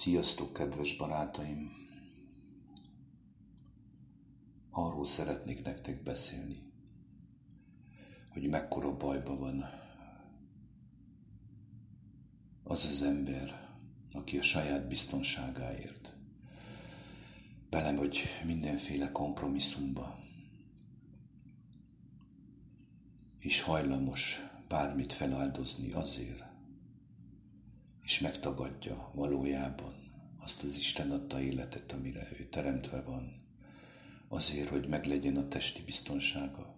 Sziasztok, kedves barátaim! Arról szeretnék nektek beszélni, hogy mekkora bajban van az az ember, aki a saját biztonságáért belemegy mindenféle kompromisszumba, és hajlamos bármit feláldozni azért, és megtagadja valójában azt az Isten adta életet, amire ő teremtve van, azért, hogy meglegyen a testi biztonsága.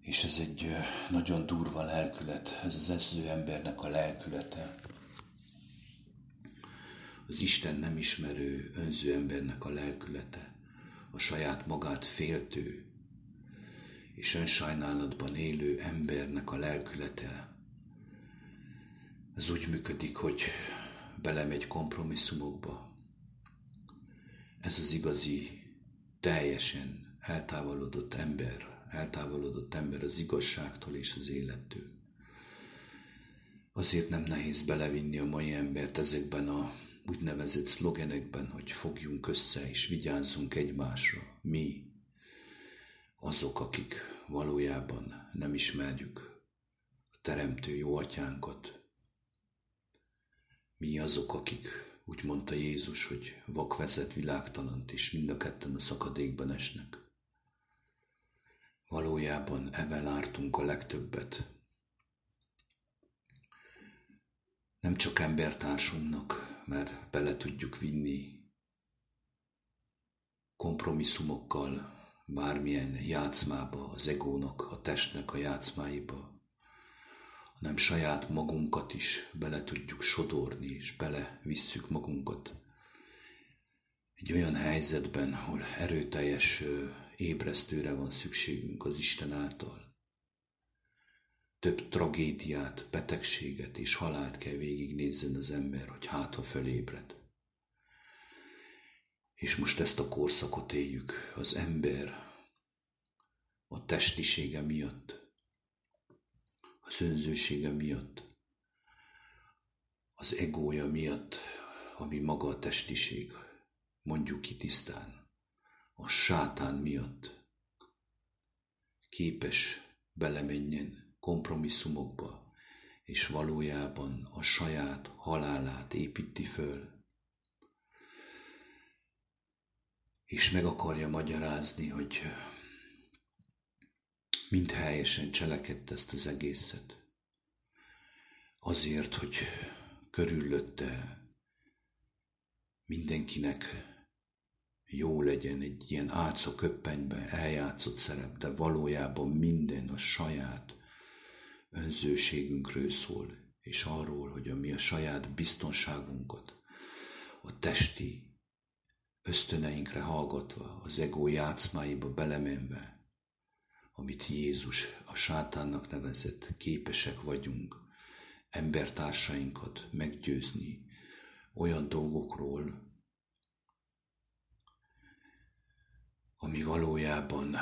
És ez egy nagyon durva lelkület, ez az esző embernek a lelkülete. Az Isten nem ismerő, önző embernek a lelkülete, a saját magát féltő és önsajnálatban élő embernek a lelkülete, ez úgy működik, hogy belemegy kompromisszumokba. Ez az igazi, teljesen eltávolodott ember, eltávolodott ember az igazságtól és az élettől. Azért nem nehéz belevinni a mai embert ezekben a úgynevezett szlogenekben, hogy fogjunk össze és vigyázzunk egymásra. Mi, azok, akik valójában nem ismerjük a Teremtő jó atyánkat, mi azok, akik úgy mondta Jézus, hogy vak vezet világtalant, és mind a ketten a szakadékban esnek. Valójában evel ártunk a legtöbbet. Nem csak embertársunknak, mert bele tudjuk vinni kompromisszumokkal bármilyen játszmába, az egónak, a testnek a játszmáiba, hanem saját magunkat is bele tudjuk sodorni, és bele visszük magunkat egy olyan helyzetben, ahol erőteljes ébresztőre van szükségünk az Isten által. Több tragédiát, betegséget és halált kell végignézzen az ember, hogy hát ha fölébred. És most ezt a korszakot éljük, az ember a testisége miatt, az önzősége miatt, az egója miatt, ami maga a testiség, mondjuk ki tisztán, a sátán miatt képes belemenjen kompromisszumokba, és valójában a saját halálát építi föl, és meg akarja magyarázni, hogy mind helyesen cselekedt ezt az egészet. Azért, hogy körülötte mindenkinek jó legyen egy ilyen álca köppenybe eljátszott szerep, de valójában minden a saját önzőségünkről szól, és arról, hogy a mi a saját biztonságunkat, a testi ösztöneinkre hallgatva, az ego játszmáiba belemenve, amit Jézus a sátánnak nevezett, képesek vagyunk embertársainkat meggyőzni olyan dolgokról, ami valójában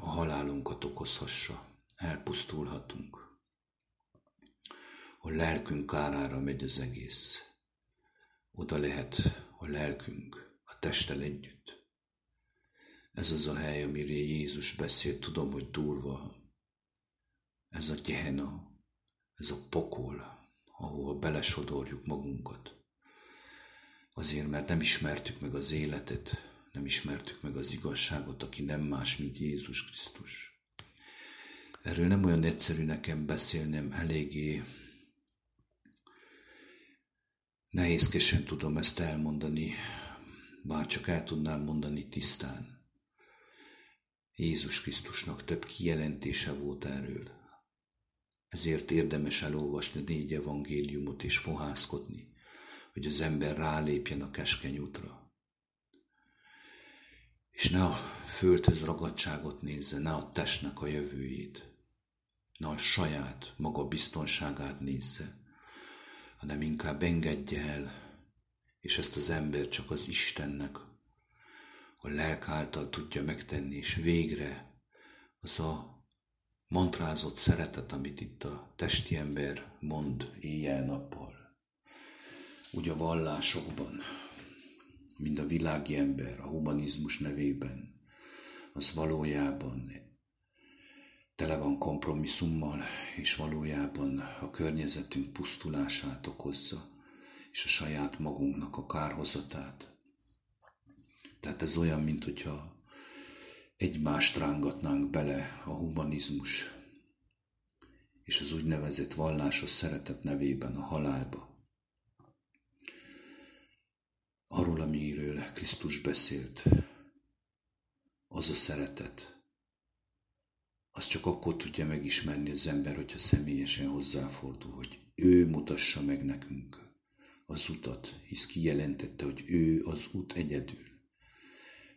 a halálunkat okozhassa, elpusztulhatunk. A lelkünk kárára megy az egész. Oda lehet a lelkünk a testtel együtt. Ez az a hely, amire Jézus beszélt, tudom, hogy durva. Ez a gyehena, ez a pokol, ahova belesodorjuk magunkat. Azért, mert nem ismertük meg az életet, nem ismertük meg az igazságot, aki nem más, mint Jézus Krisztus. Erről nem olyan egyszerű nekem beszélnem, eléggé nehézkesen tudom ezt elmondani, bár csak el tudnám mondani tisztán. Jézus Krisztusnak több kijelentése volt erről. Ezért érdemes elolvasni négy evangéliumot és fohászkodni, hogy az ember rálépjen a keskeny útra. És ne a földhöz ragadtságot nézze, ne a testnek a jövőjét, ne a saját maga biztonságát nézze, hanem inkább engedje el, és ezt az ember csak az Istennek a lelk által tudja megtenni, és végre az a mantrázott szeretet, amit itt a testi ember mond éjjel-nappal, úgy a vallásokban, mind a világi ember a humanizmus nevében, az valójában tele van kompromisszummal, és valójában a környezetünk pusztulását okozza, és a saját magunknak a kárhozatát. Tehát ez olyan, mint hogyha egymást rángatnánk bele a humanizmus és az úgynevezett vallásos szeretet nevében a halálba. Arról, amiről Krisztus beszélt, az a szeretet, az csak akkor tudja megismerni az ember, hogyha személyesen hozzáfordul, hogy ő mutassa meg nekünk az utat, hisz kijelentette, hogy ő az út egyedül.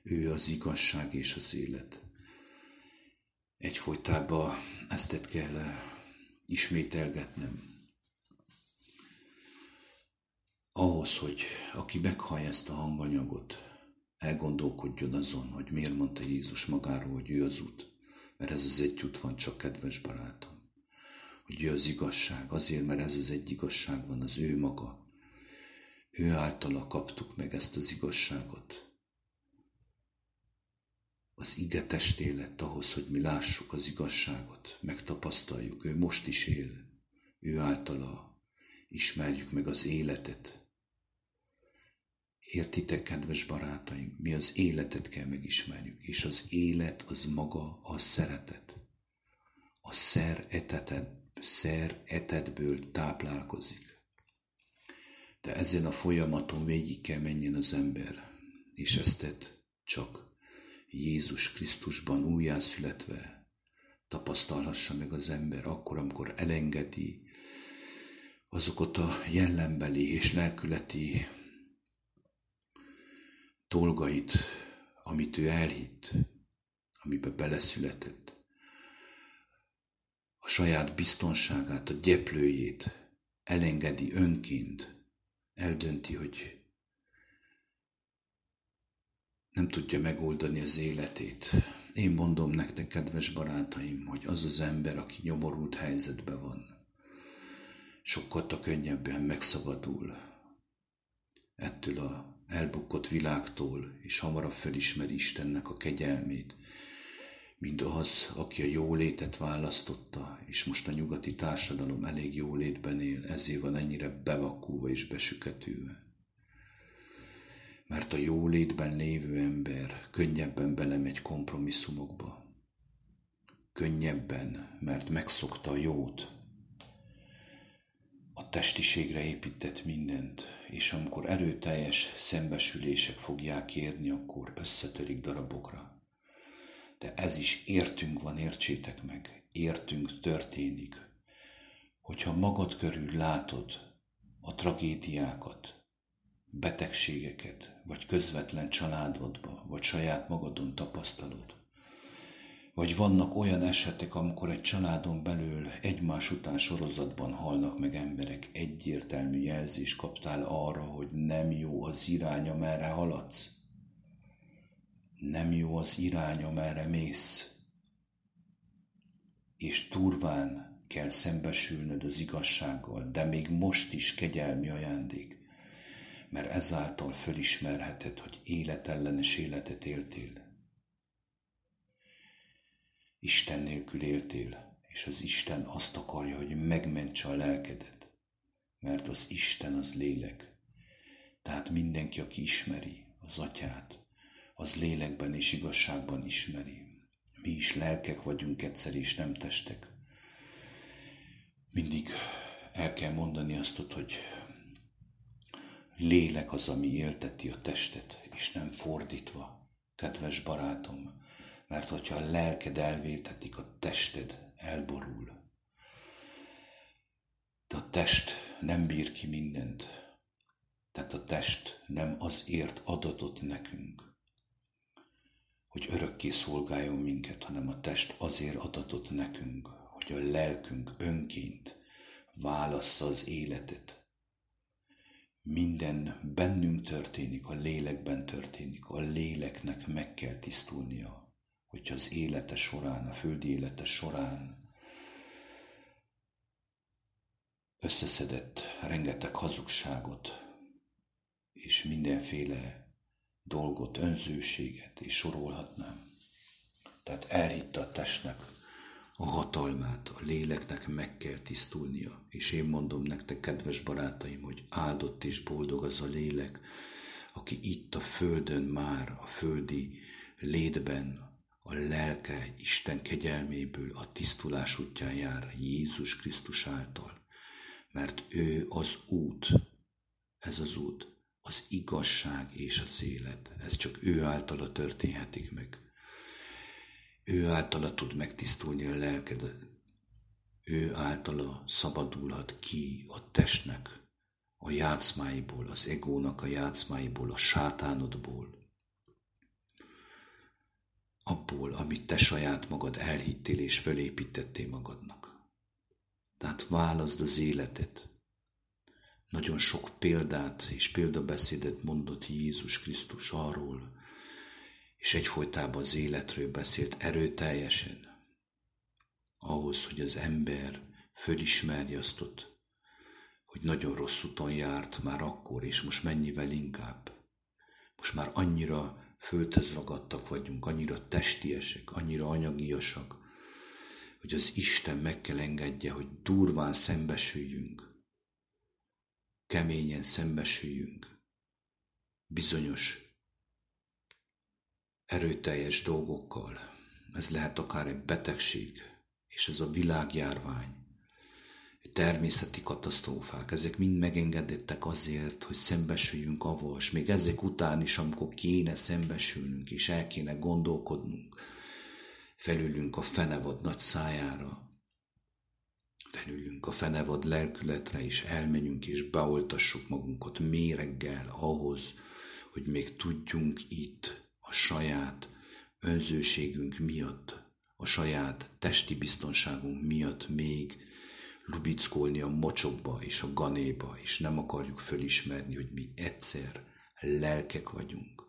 Ő az igazság és az élet. Egyfolytában ezt kell ismételgetnem. Ahhoz, hogy aki meghallja ezt a hanganyagot, elgondolkodjon azon, hogy miért mondta Jézus magáról, hogy ő az út. Mert ez az egy út van csak, kedves barátom. Hogy ő az igazság, azért, mert ez az egy igazság van, az ő maga. Ő általa kaptuk meg ezt az igazságot. Az ige testé lett ahhoz, hogy mi lássuk az igazságot, megtapasztaljuk. Ő most is él. Ő általa ismerjük meg az életet. Értitek, kedves barátaim, mi az életet kell megismerjük, és az élet az maga a szeretet. A szer etetből táplálkozik. De ezen a folyamaton végig kell menjen az ember, és ezt csak Jézus Krisztusban újjászületve tapasztalhassa meg az ember akkor, amikor elengedi azokat a jellembeli és lelkületi dolgait, amit ő elhitt, amiben beleszületett, a saját biztonságát, a gyeplőjét elengedi önként, eldönti, hogy nem tudja megoldani az életét. Én mondom nektek, kedves barátaim, hogy az az ember, aki nyomorult helyzetben van, sokkal könnyebben megszabadul ettől a elbukott világtól, és hamarabb felismeri Istennek a kegyelmét, mint az, aki a jólétet választotta, és most a nyugati társadalom elég jólétben él, ezért van ennyire bevakulva és besüketülve mert a jólétben lévő ember könnyebben belemegy kompromisszumokba. Könnyebben, mert megszokta a jót. A testiségre épített mindent, és amikor erőteljes szembesülések fogják érni, akkor összetörik darabokra. De ez is értünk van, értsétek meg, értünk történik. Hogyha magad körül látod a tragédiákat, betegségeket, vagy közvetlen családodba, vagy saját magadon tapasztalod. Vagy vannak olyan esetek, amikor egy családon belül egymás után sorozatban halnak meg emberek, egyértelmű jelzést kaptál arra, hogy nem jó az irány, amerre haladsz. Nem jó az irány, amerre mész. És turván kell szembesülnöd az igazsággal, de még most is kegyelmi ajándék mert ezáltal fölismerheted, hogy életellenes életet éltél. Isten nélkül éltél, és az Isten azt akarja, hogy megmentse a lelkedet, mert az Isten az lélek. Tehát mindenki, aki ismeri az atyát, az lélekben és igazságban ismeri. Mi is lelkek vagyunk egyszer, és nem testek. Mindig el kell mondani azt, hogy lélek az, ami élteti a testet, és nem fordítva, kedves barátom, mert hogyha a lelked elvétetik, a tested elborul. De a test nem bír ki mindent, tehát a test nem azért adatot nekünk, hogy örökké szolgáljon minket, hanem a test azért adatot nekünk, hogy a lelkünk önként válassza az életet, minden bennünk történik, a lélekben történik, a léleknek meg kell tisztulnia, hogyha az élete során, a földi élete során összeszedett rengeteg hazugságot, és mindenféle dolgot, önzőséget, és sorolhatnám. Tehát elhitte a testnek a hatalmát, a léleknek meg kell tisztulnia. És én mondom nektek, kedves barátaim, hogy áldott és boldog az a lélek, aki itt a földön már, a földi létben, a lelke Isten kegyelméből a tisztulás útján jár Jézus Krisztus által. Mert ő az út, ez az út, az igazság és az élet. Ez csak ő általa történhetik meg. Ő általa tud megtisztulni a lelked, ő általa szabadulhat ki a testnek, a játszmáiból, az egónak a játszmáiból, a sátánodból, abból, amit te saját magad elhittél és fölépítettél magadnak. Tehát válaszd az életet. Nagyon sok példát és példabeszédet mondott Jézus Krisztus arról, és egyfolytában az életről beszélt erőteljesen, ahhoz, hogy az ember fölismerje azt hogy nagyon rossz úton járt már akkor, és most mennyivel inkább. Most már annyira földhöz ragadtak vagyunk, annyira testiesek, annyira anyagiasak, hogy az Isten meg kell engedje, hogy durván szembesüljünk, keményen szembesüljünk bizonyos erőteljes dolgokkal. Ez lehet akár egy betegség, és ez a világjárvány, természeti katasztrófák, ezek mind megengedettek azért, hogy szembesüljünk avval, és még ezek után is, amikor kéne szembesülnünk, és el kéne gondolkodnunk, felülünk a fenevad nagy szájára, felülünk a fenevad lelkületre, és elmenjünk és beoltassuk magunkat méreggel ahhoz, hogy még tudjunk itt a saját önzőségünk miatt, a saját testi biztonságunk miatt még lubickolni a mocsokba és a ganéba, és nem akarjuk fölismerni, hogy mi egyszer lelkek vagyunk.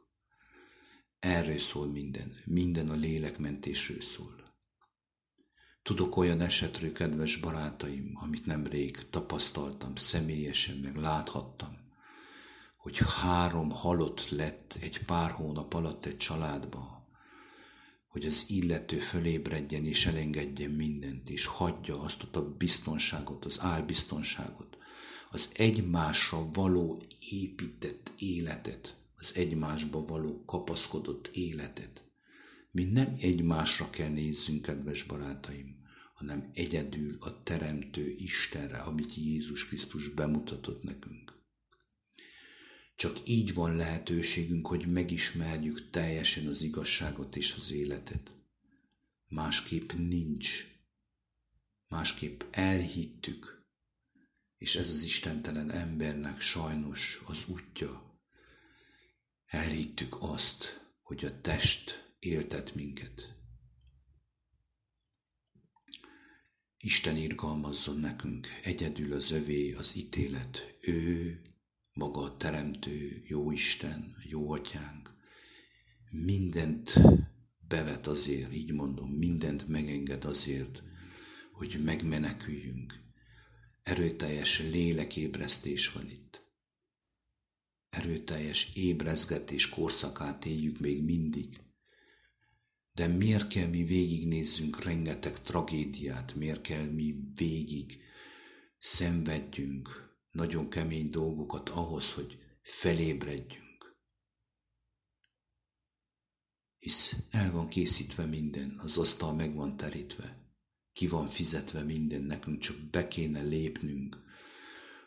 Erről szól minden, minden a lélekmentésről szól. Tudok olyan esetről, kedves barátaim, amit nemrég tapasztaltam, személyesen meg láthattam, hogy három halott lett egy pár hónap alatt egy családba, hogy az illető fölébredjen és elengedjen mindent, és hagyja azt ott a biztonságot, az álbiztonságot, az egymásra való épített életet, az egymásba való kapaszkodott életet. Mi nem egymásra kell nézzünk, kedves barátaim, hanem egyedül a Teremtő Istenre, amit Jézus Krisztus bemutatott nekünk. Csak így van lehetőségünk, hogy megismerjük teljesen az igazságot és az életet. Másképp nincs. Másképp elhittük, és ez az istentelen embernek sajnos az útja. Elhittük azt, hogy a test éltet minket. Isten irgalmazzon nekünk, egyedül az övé az ítélet, ő maga a Teremtő, jó Isten, jó Atyánk, mindent bevet azért, így mondom, mindent megenged azért, hogy megmeneküljünk. Erőteljes lélekébresztés van itt. Erőteljes ébrezgetés korszakát éljük még mindig. De miért kell mi végignézzünk rengeteg tragédiát, miért kell mi végig szenvedjünk, nagyon kemény dolgokat ahhoz, hogy felébredjünk. Hisz el van készítve minden, az asztal meg van terítve, ki van fizetve minden, nekünk csak be kéne lépnünk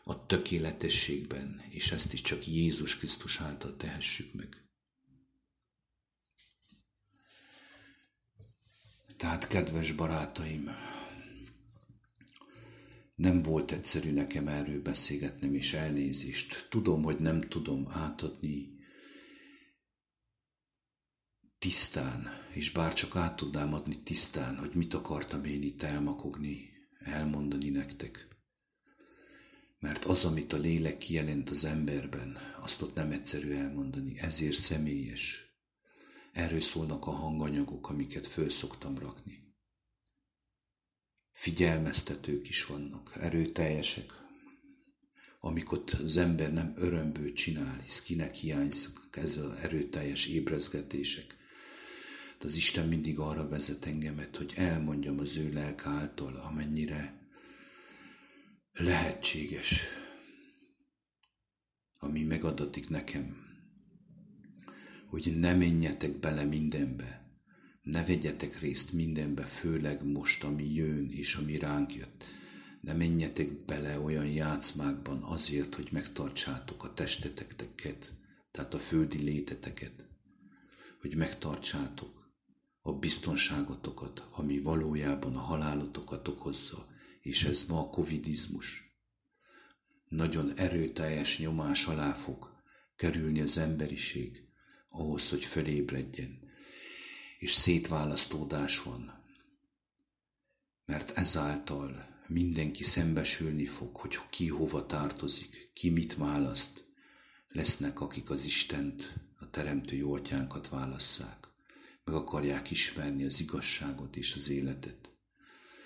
a tökéletességben, és ezt is csak Jézus Krisztus által tehessük meg. Tehát, kedves barátaim, nem volt egyszerű nekem erről beszélgetnem, és elnézést. Tudom, hogy nem tudom átadni tisztán, és bár csak át tudnám adni tisztán, hogy mit akartam én itt elmakogni, elmondani nektek. Mert az, amit a lélek kijelent az emberben, azt ott nem egyszerű elmondani, ezért személyes. Erről szólnak a hanganyagok, amiket föl szoktam rakni figyelmeztetők is vannak, erőteljesek. amikor az ember nem örömből csinál, hisz kinek hiányzik ez az erőteljes ébrezgetések. De az Isten mindig arra vezet engemet, hogy elmondjam az ő lelk által, amennyire lehetséges, ami megadatik nekem, hogy ne menjetek bele mindenbe, ne vegyetek részt mindenbe, főleg most, ami jön és ami ránk jött. Ne menjetek bele olyan játszmákban azért, hogy megtartsátok a testeteteket, tehát a földi léteteket, hogy megtartsátok a biztonságotokat, ami valójában a halálotokat okozza, és ez ma a covidizmus. Nagyon erőteljes nyomás alá fog kerülni az emberiség ahhoz, hogy fölébredjen, és szétválasztódás van. Mert ezáltal mindenki szembesülni fog, hogy ki hova tartozik, ki mit választ. Lesznek, akik az Istent, a Teremtő jó atyánkat válasszák. Meg akarják ismerni az igazságot és az életet,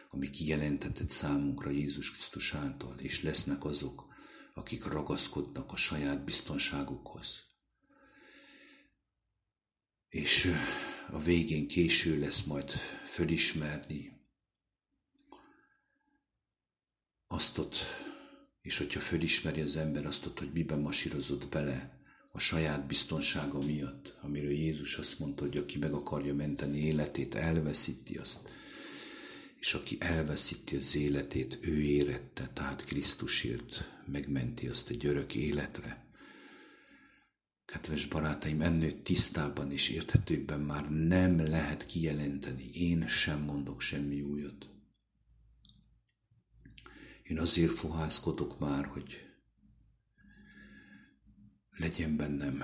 ami kijelentetett számunkra Jézus Krisztus által, és lesznek azok, akik ragaszkodnak a saját biztonságukhoz. És a végén késő lesz majd fölismerni azt ott, és hogyha fölismeri az ember azt ott, hogy miben masírozott bele a saját biztonsága miatt, amiről Jézus azt mondta, hogy aki meg akarja menteni életét, elveszíti azt. És aki elveszíti az életét, ő érette, tehát Krisztusért megmenti azt egy örök életre. Kedves barátaim, ennél tisztában és érthetőbben már nem lehet kijelenteni. Én sem mondok semmi újat. Én azért fohászkodok már, hogy legyen bennem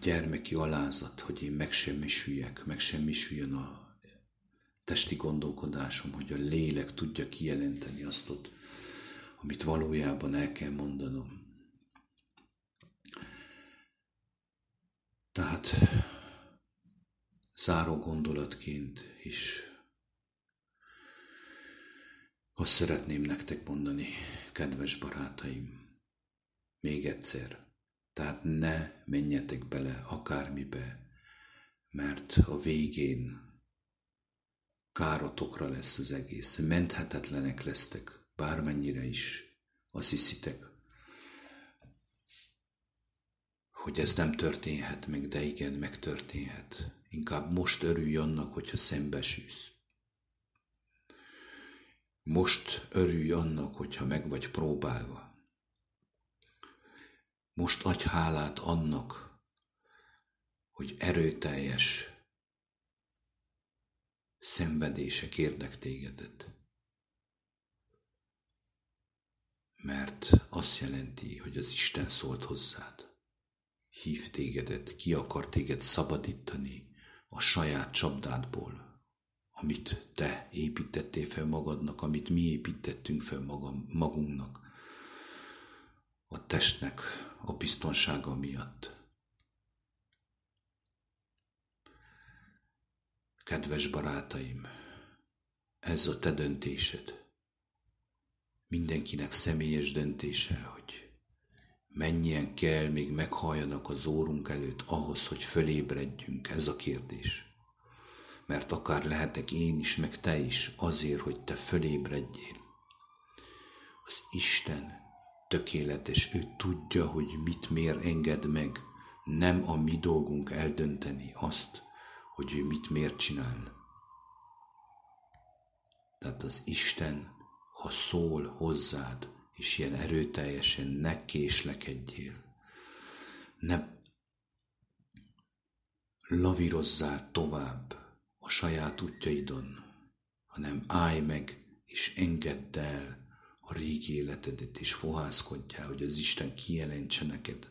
gyermeki alázat, hogy én megsemmisüljek, megsemmisüljön a testi gondolkodásom, hogy a lélek tudja kijelenteni azt, amit valójában el kell mondanom. Tehát záró gondolatként is azt szeretném nektek mondani, kedves barátaim, még egyszer, tehát ne menjetek bele akármibe, mert a végén károtokra lesz az egész, menthetetlenek lesztek, bármennyire is azt hiszitek, hogy ez nem történhet meg, de igen, megtörténhet. Inkább most örülj annak, hogyha szembesülsz. Most örülj annak, hogyha meg vagy próbálva. Most adj hálát annak, hogy erőteljes szenvedések érnek tégedet. Mert azt jelenti, hogy az Isten szólt hozzád hív tégedet, ki akar téged szabadítani a saját csapdádból, amit te építettél fel magadnak, amit mi építettünk fel magam, magunknak, a testnek a biztonsága miatt. Kedves barátaim, ez a te döntésed. Mindenkinek személyes döntése, hogy Mennyien kell még meghalljanak az órunk előtt ahhoz, hogy fölébredjünk, ez a kérdés. Mert akár lehetek én is, meg te is, azért, hogy te fölébredjél. Az Isten tökéletes, ő tudja, hogy mit miért enged meg. Nem a mi dolgunk eldönteni azt, hogy ő mit miért csinál. Tehát az Isten, ha szól hozzád, és ilyen erőteljesen ne késlekedjél. Ne lavírozzál tovább a saját útjaidon, hanem állj meg és engedd el a régi életedet, és fohászkodjál, hogy az Isten kijelentse neked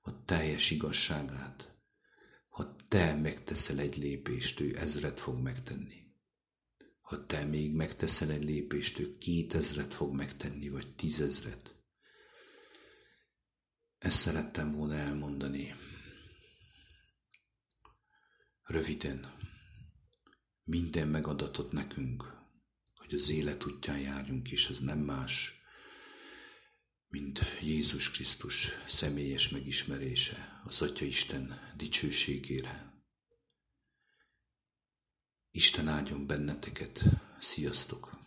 a teljes igazságát. Ha te megteszel egy lépést, ő ezret fog megtenni. Ha te még megteszel egy lépést, ő kétezret fog megtenni, vagy tízezret. Ezt szerettem volna elmondani. Röviden, minden megadatott nekünk, hogy az élet útján járjunk, és ez nem más, mint Jézus Krisztus személyes megismerése az Atya Isten dicsőségére. Isten áldjon benneteket, sziasztok!